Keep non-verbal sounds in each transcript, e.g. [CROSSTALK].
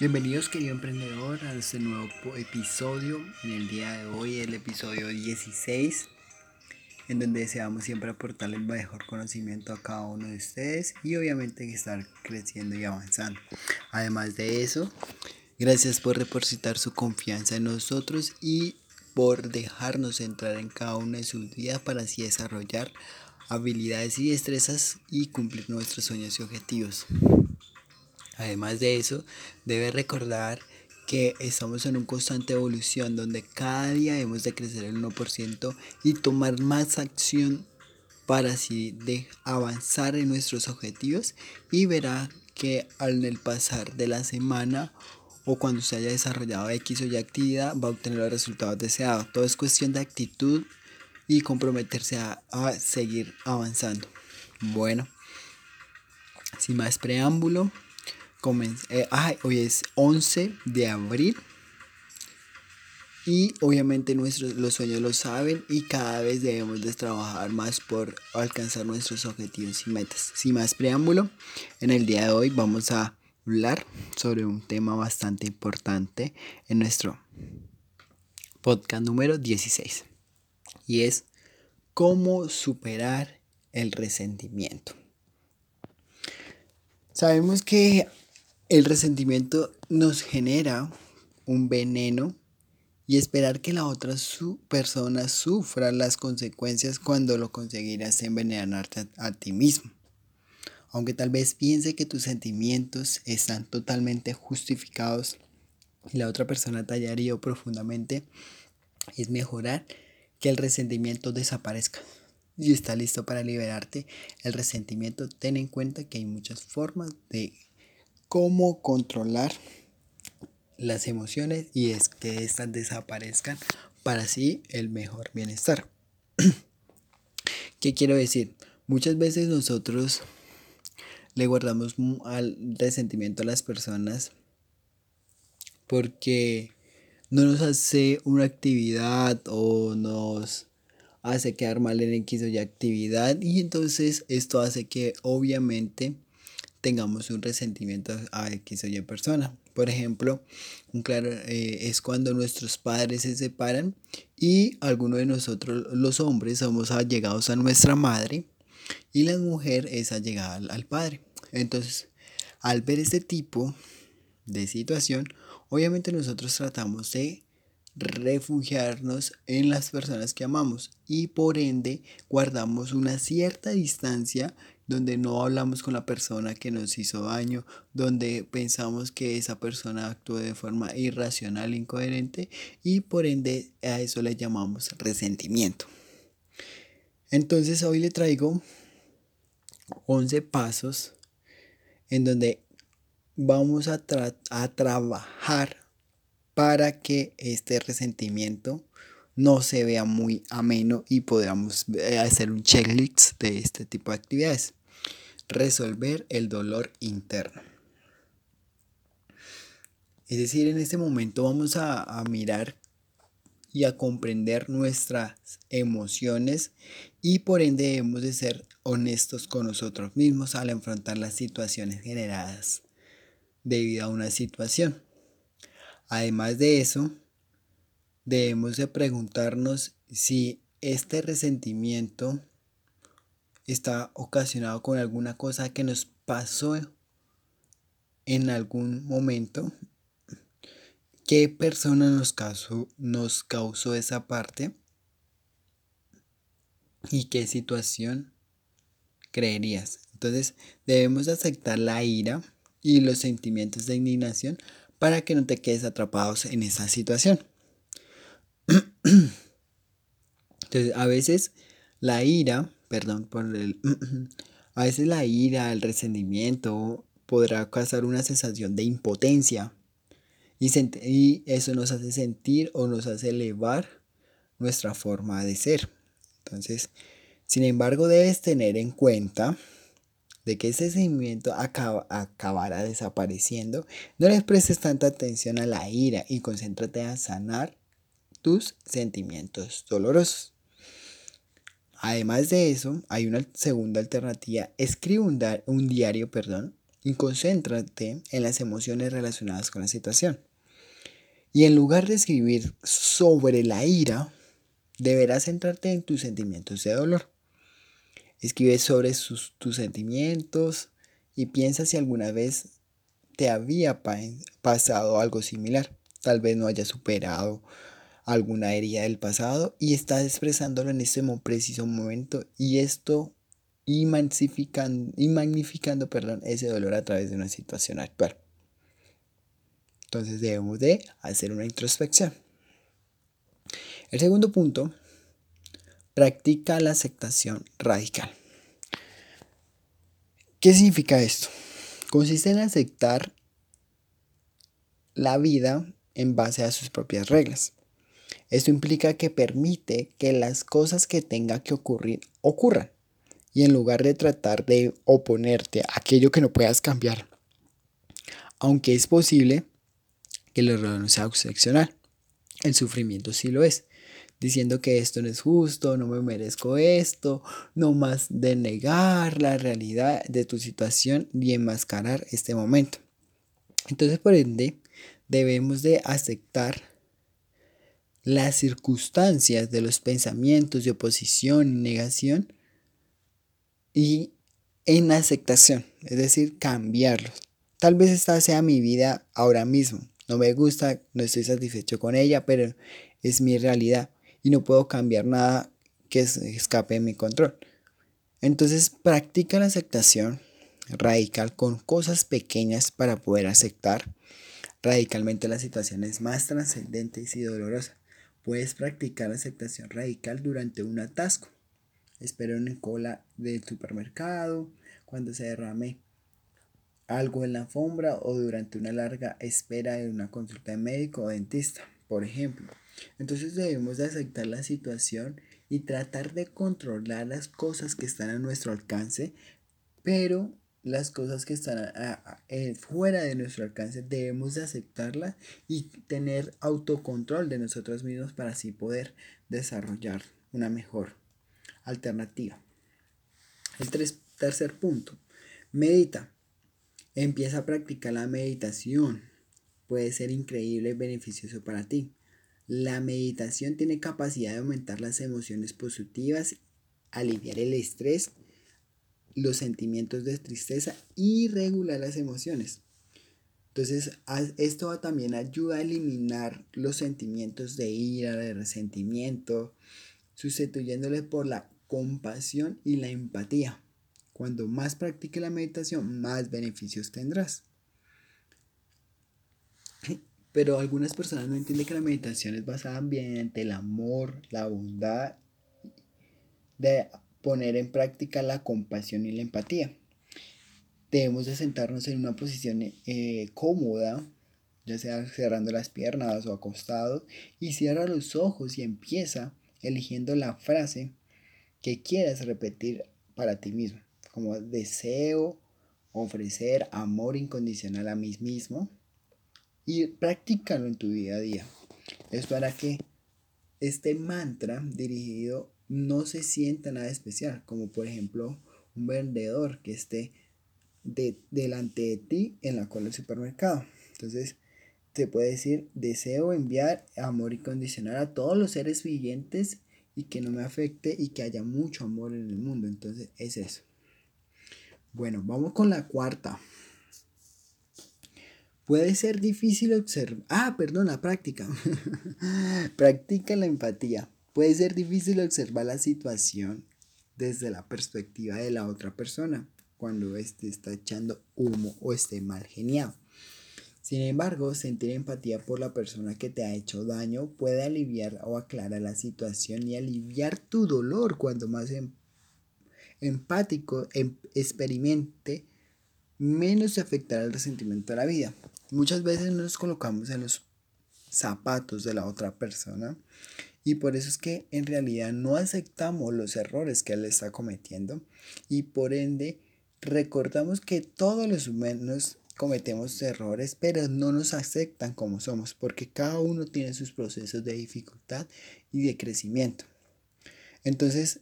Bienvenidos querido emprendedor a este nuevo episodio. En el día de hoy el episodio 16 en donde deseamos siempre aportarle el mejor conocimiento a cada uno de ustedes y obviamente estar creciendo y avanzando. Además de eso, gracias por depositar su confianza en nosotros y por dejarnos entrar en cada una de sus vidas para así desarrollar habilidades y destrezas y cumplir nuestros sueños y objetivos. Además de eso, debe recordar que estamos en una constante evolución donde cada día hemos de crecer el 1% y tomar más acción para así de avanzar en nuestros objetivos y verá que al el pasar de la semana o cuando se haya desarrollado X o Y actividad va a obtener los resultados deseados. Todo es cuestión de actitud y comprometerse a, a seguir avanzando. Bueno, sin más preámbulo, eh, hoy es 11 de abril. Y obviamente nuestros, los sueños lo saben y cada vez debemos de trabajar más por alcanzar nuestros objetivos y metas. Sin más preámbulo, en el día de hoy vamos a hablar sobre un tema bastante importante en nuestro podcast número 16. Y es cómo superar el resentimiento. Sabemos que el resentimiento nos genera un veneno y esperar que la otra su persona sufra las consecuencias cuando lo conseguirás envenenarte a, ti mismo. Aunque tal vez piense que tus sentimientos están totalmente justificados y la otra persona te haya profundamente, es mejorar que el resentimiento desaparezca. Y está listo para liberarte el resentimiento, ten en cuenta que hay muchas formas de cómo controlar las emociones y es que éstas desaparezcan para así el mejor bienestar. [CLEARS THROAT] ¿Qué quiero decir? Muchas veces nosotros le guardamos al resentimiento a las personas porque no nos hace una actividad o nos hace quedar mal en X o Y actividad y entonces esto hace que obviamente tengamos un resentimiento a X o Y persona. Por ejemplo, un claro eh, es cuando nuestros padres se separan y alguno de nosotros, los hombres, somos allegados a nuestra madre y la mujer es allegada al, al padre. Entonces, al ver este tipo de situación, obviamente nosotros tratamos de refugiarnos en las personas que amamos y por ende guardamos una cierta distancia donde no hablamos con la persona que nos hizo daño, donde pensamos que esa persona actuó de forma irracional, incoherente y por ende a eso le llamamos resentimiento. Entonces hoy le traigo 11 pasos en donde vamos a, a trabajar para que este resentimiento no se vea muy ameno y podamos eh, hacer un checklist de este tipo de actividades resolver el dolor interno. Es decir, en este momento vamos a, mirar y a comprender nuestras emociones y por ende debemos de ser honestos con nosotros mismos al enfrentar las situaciones generadas debido a una situación. Además de eso, debemos de preguntarnos si este resentimiento está ocasionado con alguna cosa que nos pasó en algún momento. ¿Qué persona nos causó, nos causó esa parte? ¿Y qué situación creerías? Entonces debemos aceptar la ira y los sentimientos de indignación para que no te quedes atrapados en esa situación. Entonces a veces la ira perdón por el... [CLEARS THROAT] A veces la ira, el resentimiento podrá causar una sensación de impotencia y, y eso nos hace sentir o nos hace elevar nuestra forma de ser. Entonces, sin embargo, debes tener en cuenta de que ese sentimiento acaba, acabará desapareciendo. No les prestes tanta atención a la ira y concéntrate en sanar tus sentimientos dolorosos. Además de eso, hay una segunda alternativa. Escribe un, diario, perdón, y concéntrate en las emociones relacionadas con la situación. Y en lugar de escribir sobre la ira, deberás centrarte en tus sentimientos de dolor. Escribe sobre tus sentimientos y piensa si alguna vez te había pasado algo similar. Tal vez no hayas superado alguna herida del pasado y estás expresándolo en este preciso momento y esto y magnificando, y magnificando perdón, ese dolor a través de una situación actual. Entonces debemos de hacer una introspección. El segundo punto, practica la aceptación radical. ¿Qué significa esto? Consiste en aceptar la vida en base a sus propias reglas. Esto implica que permite que las cosas que tengan que ocurrir ocurran y en lugar de tratar de oponerte a aquello que no puedas cambiar, aunque es posible que el error no sea excepcional, el sufrimiento sí lo es, diciendo que esto no es justo, no me merezco esto, no más de negar la realidad de tu situación y enmascarar este momento. Entonces, por ende, debemos de aceptar las circunstancias de los pensamientos de oposición y negación y en aceptación, es decir, cambiarlos. Tal vez esta sea mi vida ahora mismo. No me gusta, no estoy satisfecho con ella, pero es mi realidad y no puedo cambiar nada que escape de mi control. Entonces practica la aceptación radical con cosas pequeñas para poder aceptar radicalmente las situaciones más trascendentes y dolorosas. Puedes practicar la aceptación radical durante un atasco espero en cola del supermercado, cuando se derrame algo en la alfombra o durante una larga espera de una consulta de médico o dentista, por ejemplo. Entonces debemos de aceptar la situación y tratar de controlar las cosas que están a nuestro alcance, pero las cosas que están eh, fuera de nuestro alcance debemos de aceptarlas y tener autocontrol de nosotros mismos para así poder desarrollar una mejor alternativa. El tercer punto, medita. Empieza a practicar la meditación. Puede ser increíble y beneficioso para ti. La meditación tiene capacidad de aumentar las emociones positivas, aliviar el estrés, los sentimientos de tristeza y regular las emociones. Entonces, esto también ayuda a eliminar los sentimientos de ira, de resentimiento, sustituyéndole por la compasión y la empatía. Cuando más practique la meditación, más beneficios tendrás. Pero algunas personas no entienden que la meditación es basada mediante el amor, la bondad, de poner en práctica la compasión y la empatía. Debemos de sentarnos en una posición eh, cómoda, ya sea cerrando las piernas o acostado, y cierra los ojos y empieza eligiendo la frase que quieras repetir para ti mismo, como deseo ofrecer amor incondicional a mí mismo y practícalo en tu día a día. Esto hará que este mantra dirigido no se sienta nada especial, como por ejemplo un vendedor que esté de, delante de ti en la cola del supermercado. Entonces, te puede decir, deseo enviar amor incondicional a todos los seres vivientes y que no me afecte y que haya mucho amor en el mundo. Entonces es eso. Bueno, vamos con la cuarta. Puede ser difícil observar. Ah, perdón, la práctica. [LAUGHS] Practica la empatía. Puede ser difícil observar la situación desde la perspectiva de la otra persona cuando éste está echando humo o esté mal geniado. Sin embargo, sentir empatía por la persona que te ha hecho daño puede aliviar o aclarar la situación y aliviar tu dolor cuando más em, empático em, experimente, menos se afectará el resentimiento de la vida. Muchas veces nos colocamos en los zapatos de la otra persona y por eso es que en realidad no aceptamos los errores que él está cometiendo y por ende recordamos que todos los humanos cometemos errores, pero no nos aceptan como somos, porque cada uno tiene sus procesos de dificultad y de crecimiento. Entonces,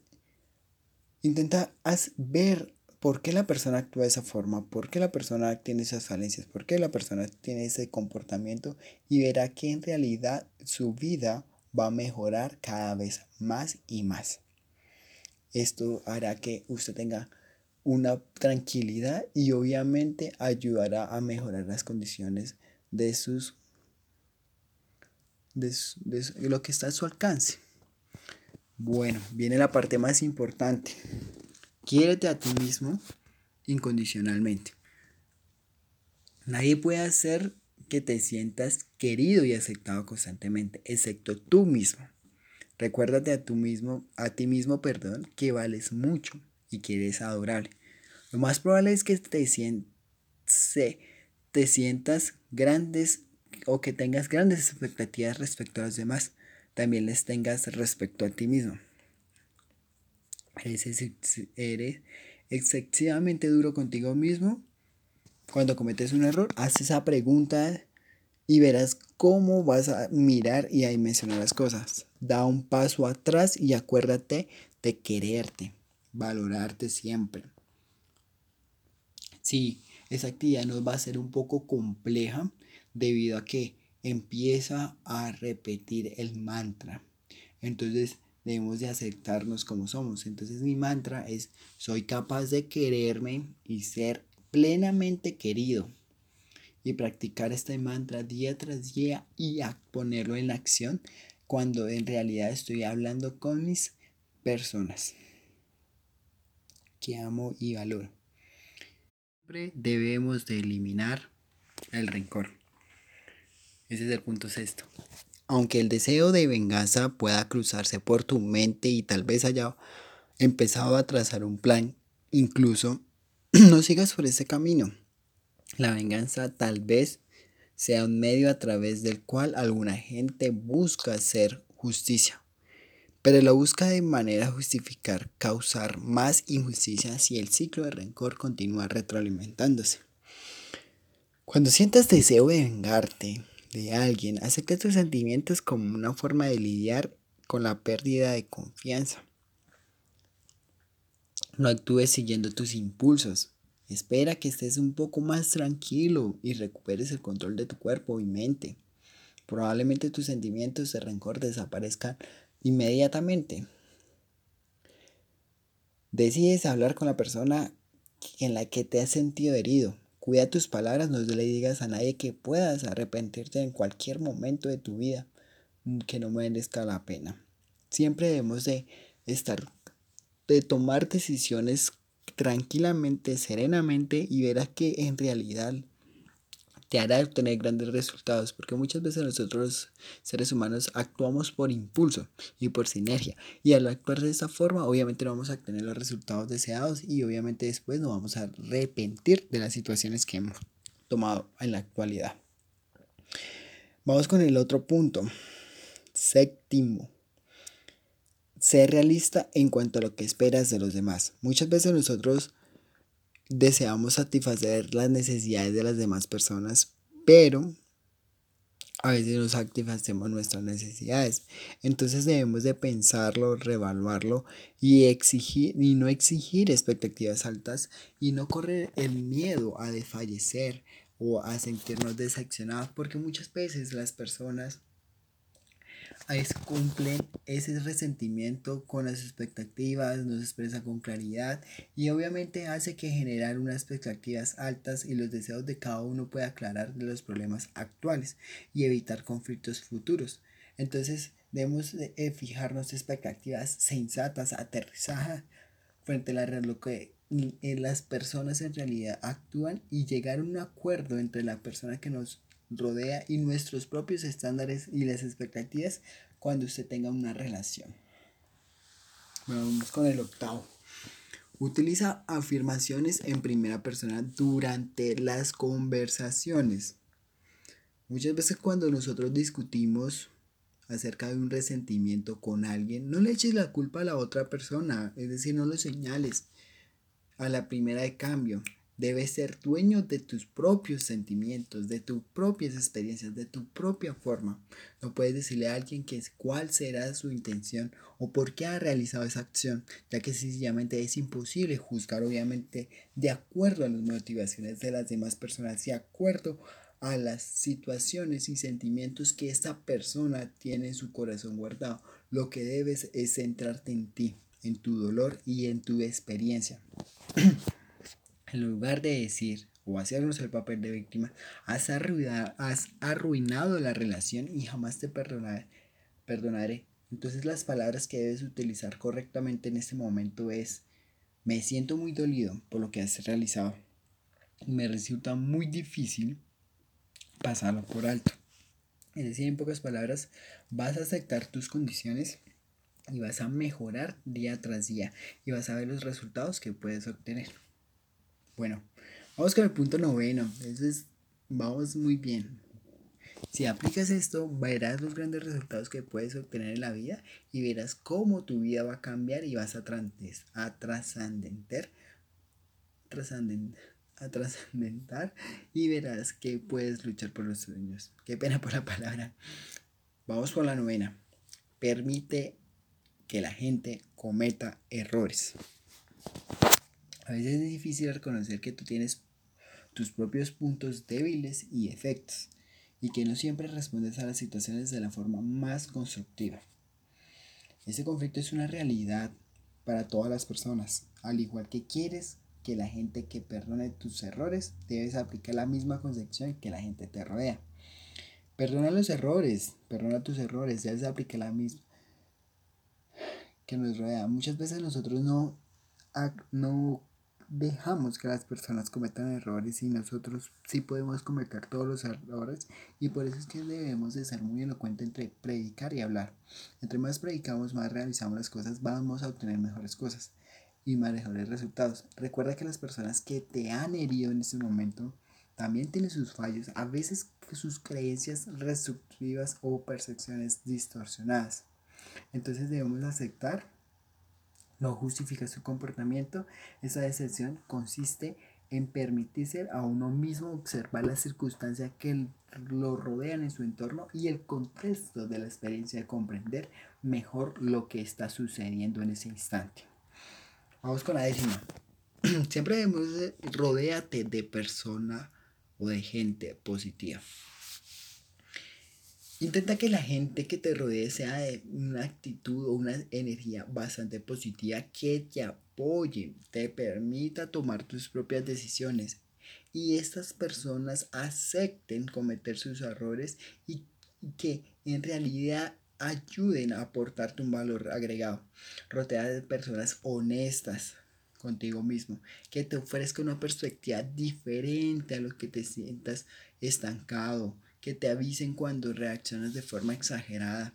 intenta ver por qué la persona actúa de esa forma, por qué la persona tiene esas falencias, por qué la persona tiene ese comportamiento y verá que en realidad su vida va a mejorar cada vez más y más. Esto hará que usted tenga una tranquilidad y obviamente ayudará a mejorar las condiciones de sus de, lo que está a su alcance. Bueno, viene la parte más importante. Quiérete a ti mismo incondicionalmente. Nadie puede hacer que te sientas querido y aceptado constantemente, excepto tú mismo. Recuérdate a tú mismo, a ti mismo, perdón, que vales mucho y que eres adorable. Lo más probable es que te, te sientas grandes o que tengas grandes expectativas respecto a los demás. También les tengas respecto a ti mismo. Eres, eres excesivamente duro contigo mismo. Cuando cometes un error, haz esa pregunta y verás cómo vas a mirar y a dimensionar las cosas. Da un paso atrás y acuérdate de quererte, valorarte siempre. Sí, esa actividad nos va a ser un poco compleja debido a que empieza a repetir el mantra. Entonces debemos de aceptarnos como somos. Entonces mi mantra es soy capaz de quererme y ser plenamente querido. Y practicar este mantra día tras día y ponerlo en acción cuando en realidad estoy hablando con mis personas que amo y valoro debemos de eliminar el rencor. Ese es el punto sexto. Aunque el deseo de venganza pueda cruzarse por tu mente y tal vez haya empezado a trazar un plan, incluso [CLEARS THROAT] no sigas por ese camino. La venganza tal vez sea un medio a través del cual alguna gente busca hacer justicia pero la busca de manera a justificar causar más injusticia si el ciclo de rencor continúa retroalimentándose. Cuando sientas deseo de vengarte de alguien, acepta tus sentimientos como una forma de lidiar con la pérdida de confianza. No actúes siguiendo tus impulsos. Espera que estés un poco más tranquilo y recuperes el control de tu cuerpo y mente. Probablemente tus sentimientos de rencor desaparezcan inmediatamente. Decides hablar con la persona en la que te has sentido herido. Cuida tus palabras, no le digas a nadie que puedas arrepentirte en cualquier momento de tu vida que no merezca la pena. Siempre debemos de estar, de tomar decisiones tranquilamente, serenamente y verás que en realidad te hará obtener grandes resultados, porque muchas veces nosotros seres humanos actuamos por impulso y por sinergia, y al actuar de esta forma obviamente no vamos a obtener los resultados deseados y obviamente después nos vamos a arrepentir de las situaciones que hemos tomado en la actualidad. Vamos con el otro punto. Séptimo. Ser realista en cuanto a lo que esperas de los demás. Muchas veces nosotros deseamos satisfacer las necesidades de las demás personas, pero a veces no satisfacemos nuestras necesidades. Entonces debemos de pensarlo, revaluarlo y exigir y no exigir expectativas altas y no correr el miedo a desfallecer o a sentirnos decepcionados porque muchas veces las personas cumplen ese resentimiento con las expectativas, nos expresa con claridad y obviamente hace que generar unas expectativas altas y los deseos de cada uno pueda aclarar los problemas actuales y evitar conflictos futuros. Entonces debemos de fijarnos expectativas sensatas, aterrizadas frente a la lo que las personas en realidad actúan y llegar a un acuerdo entre la persona que nos rodea y nuestros propios estándares y las expectativas cuando usted tenga una relación. vamos con el octavo. Utiliza afirmaciones en primera persona durante las conversaciones. Muchas veces cuando nosotros discutimos acerca de un resentimiento con alguien, no le eches la culpa a la otra persona, es decir, no lo señales a la primera de cambio. Debes ser dueño de tus propios sentimientos, de tus propias experiencias, de tu propia forma. No puedes decirle a alguien que cuál será su intención o por qué ha realizado esa acción, ya que sencillamente es imposible juzgar obviamente de acuerdo a las motivaciones de las demás personas, de acuerdo a las situaciones y sentimientos que esta persona tiene en su corazón guardado. Lo que debes es centrarte en ti, en tu dolor y en tu experiencia. [CLEARS THROAT] en lugar de decir o hacernos el papel de víctima, has arruinado, has arruinado la relación y jamás te perdonaré, perdonaré. Entonces las palabras que debes utilizar correctamente en este momento es, me siento muy dolido por lo que has realizado. Me resulta muy difícil pasarlo por alto. Es decir, en pocas palabras, vas a aceptar tus condiciones y vas a mejorar día tras día y vas a ver los resultados que puedes obtener. Bueno, vamos con el punto noveno. Entonces, vamos muy bien. Si aplicas esto, verás los grandes resultados que puedes obtener en la vida y verás cómo tu vida va a cambiar y vas a, a trascender, a trascendentar y verás que puedes luchar por los sueños. Qué pena por la palabra. Vamos con la novena. Permite que la gente cometa errores. A veces es difícil reconocer que tú tienes tus propios puntos débiles y efectos y que no siempre respondes a las situaciones de la forma más constructiva. Ese conflicto es una realidad para todas las personas, al igual que quieres que la gente que perdone tus errores, debes aplicar la misma concepción que la gente te rodea. Perdona los errores, perdona tus errores, debes aplicar la misma que nos rodea. Muchas veces nosotros no, no dejamos que las personas cometan errores y nosotros sí podemos cometer todos los errores y por eso es que debemos de ser muy elocuentes entre predicar y hablar. Entre más predicamos, más realizamos las cosas, vamos a obtener mejores cosas y mejores resultados. Recuerda que las personas que te han herido en este momento también tienen sus fallos, a veces sus creencias restrictivas o percepciones distorsionadas. Entonces debemos aceptar, no justifica su comportamiento. Esa decepción consiste en permitirse a uno mismo observar las circunstancias que lo rodean en su entorno y el contexto de la experiencia de comprender mejor lo que está sucediendo en ese instante. Vamos con la décima. [CLEARS THROAT] Siempre debemos rodearte de persona o de gente positiva. Intenta que la gente que te rodee sea de una actitud o una energía bastante positiva que te apoye, te permita tomar tus propias decisiones y estas personas acepten cometer sus errores y que en realidad ayuden a aportarte un valor agregado. Rodeada de personas honestas contigo mismo, que te ofrezca una perspectiva diferente a lo que te sientas estancado, que te avisen cuando reaccionas de forma exagerada.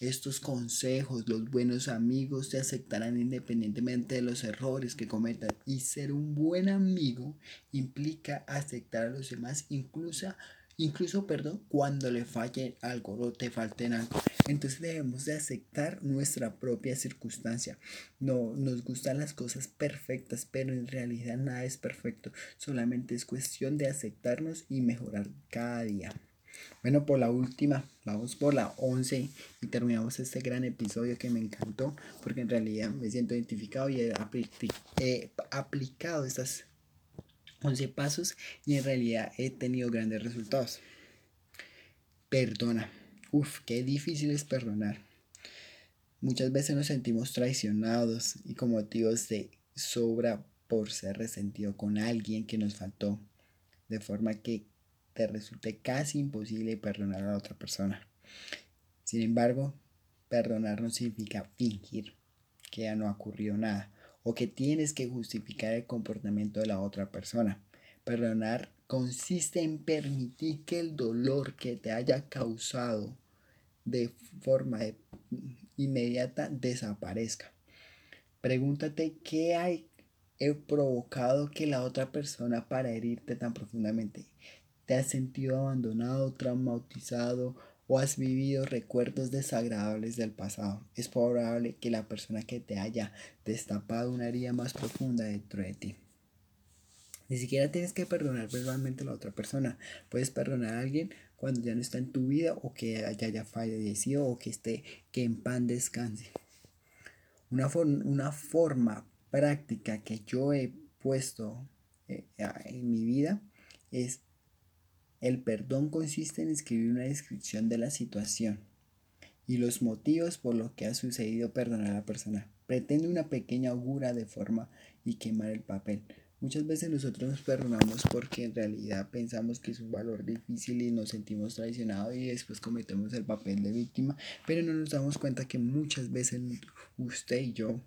Estos consejos, los buenos amigos te aceptarán independientemente de los errores que cometas. Y ser un buen amigo implica aceptar a los demás, incluso incluso, perdón, cuando le falle algo o te falten algo. Entonces debemos de aceptar nuestra propia circunstancia. No nos gustan las cosas perfectas, pero en realidad nada es perfecto. Solamente es cuestión de aceptarnos y mejorar cada día. Bueno, por la última, vamos por la 11 y terminamos este gran episodio que me encantó porque en realidad me siento identificado y he, aplicado estas 11 pasos y en realidad he tenido grandes resultados. Perdona. Uf, qué difícil es perdonar. Muchas veces nos sentimos traicionados y con motivos de sobra por ser resentido con alguien que nos faltó, de forma que te resulte casi imposible perdonar a la otra persona. Sin embargo, perdonar no significa fingir que ya no ha ocurrido nada o que tienes que justificar el comportamiento de la otra persona. Perdonar consiste en permitir que el dolor que te haya causado de forma inmediata desaparezca. Pregúntate qué hay provocado que la otra persona para herirte tan profundamente. ¿Te has sentido abandonado, traumatizado o has vivido recuerdos desagradables del pasado, es probable que la persona que te haya destapado una herida más profunda dentro de ti. Ni siquiera tienes que perdonar verbalmente a la otra persona. Puedes perdonar a alguien cuando ya no está en tu vida o que ya haya fallecido o que esté que en pan descanse. Una, una forma práctica que yo he puesto eh, en mi vida es el perdón consiste en escribir una descripción de la situación y los motivos por los que ha sucedido perdonar a la persona. Pretende una pequeña augura de forma y quemar el papel. Muchas veces nosotros nos perdonamos porque en realidad pensamos que es un valor difícil y nos sentimos traicionados y después cometemos el papel de víctima, pero no nos damos cuenta que muchas veces usted y yo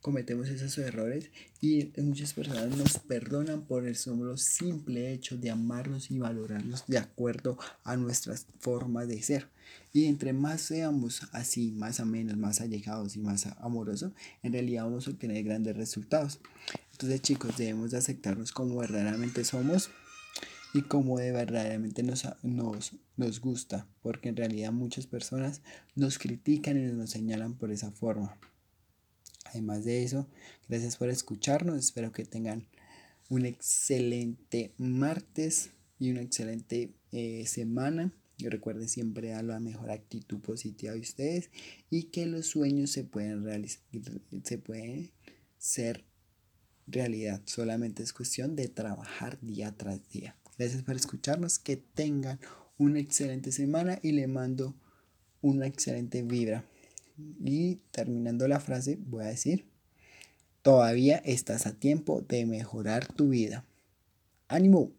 cometemos esos errores y muchas personas nos perdonan por el solo simple hecho de amarnos y valorarnos de acuerdo a nuestras formas de ser. Y entre más seamos así, más amenos, más allegados y más amorosos, en realidad vamos a obtener grandes resultados. Entonces chicos, debemos de aceptarnos como verdaderamente somos y como de verdaderamente nos, nos, nos gusta, porque en realidad muchas personas nos critican y nos señalan por esa forma. Además de eso, gracias por escucharnos. Espero que tengan un excelente martes y una excelente eh, semana. Y recuerden siempre dar la mejor actitud positiva de ustedes y que los sueños se pueden realizar, se pueden ser realidad. Solamente es cuestión de trabajar día tras día. Gracias por escucharnos. Que tengan una excelente semana y le mando una excelente vibra. Y terminando la frase, voy a decir, todavía estás a tiempo de mejorar tu vida. ¡Ánimo!